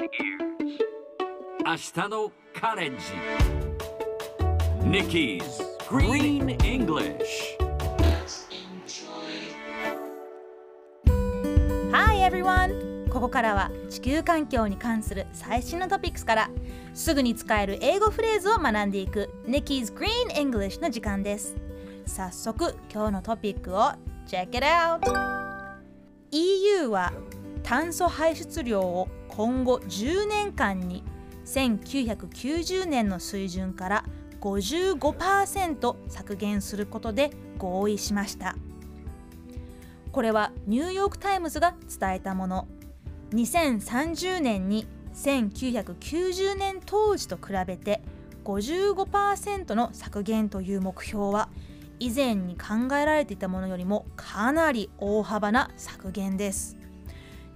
明日のカレッジ Nikki's Green English Hi everyone! ここからは地球環境に関する最新のトピックスからすぐに使える英語フレーズを学んでいく Nikki's Green English の時間です早速今日のトピックを Check it out! EU は炭素排出量を今後10年間に1990年の水準から55%削減することで合意しました。これはニューヨーク・タイムズが伝えたもの。2030年に1990年当時と比べて55%の削減という目標は以前に考えられていたものよりもかなり大幅な削減です。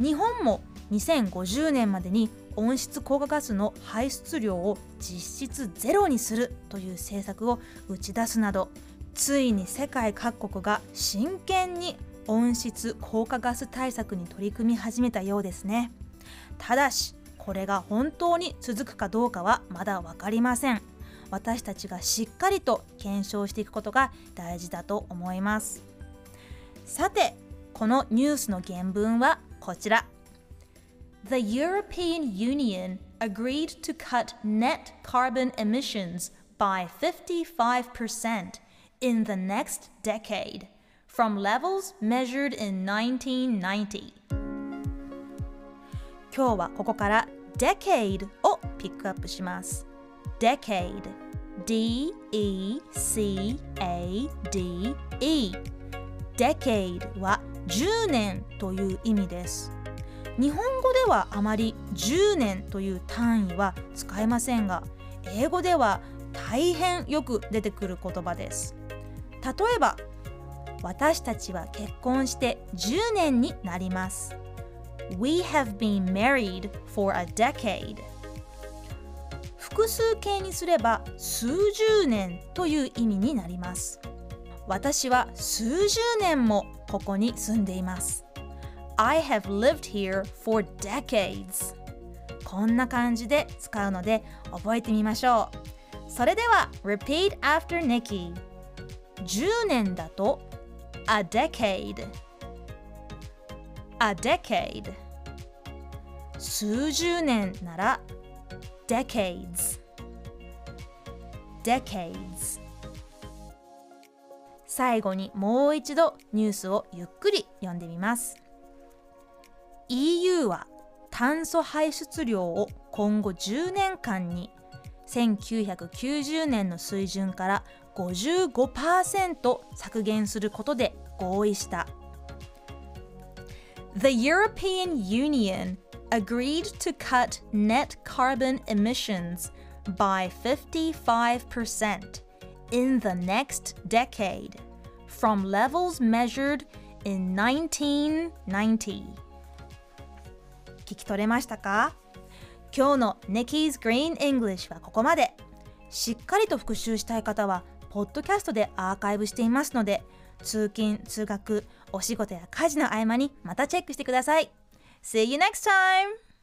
日本も2050年までに温室効果ガスの排出量を実質ゼロにするという政策を打ち出すなどついに世界各国が真剣に温室効果ガス対策に取り組み始めたようですね。ただしこれが本当に続くかどうかはまだ分かりません。私たちがしっかりと検証していくことが大事だと思います。さてこのニュースの原文は こちら The European Union agreed to cut net carbon emissions by 55% in the next decade from levels measured in 1990. 今日はここから decade をピックアップします。decade D-E-C-A-D-E decade は 10年という意味です。日本語ではあまり10年という単位は使えませんが英語では大変よく出てくる言葉です。例えば私たちは結婚して10年になります。We have been married for a decade. 複数形にすれば数十年という意味になります。私は数十年もここに住んでいます I have lived here for decades こんな感じで使うので覚えてみましょうそれでは Repeat after Nikki 10年だと A decade A decade 数十年なら decades decades 最後にもう一度ニュースをゆっくり読んでみます EU は炭素排出量を今後10年間に1990年の水準から55%削減することで合意した。The European Union agreed to cut net carbon emissions by 55% in the next decade from levels measured in 1990. 聞き取れましたか？今日の Nikki's Green English はここまで。しっかりと復習したい方は、ポッドキャストでアーカイブしていますので、通勤、通学、お仕事や家事の合間にまたチェックしてください。See you next time!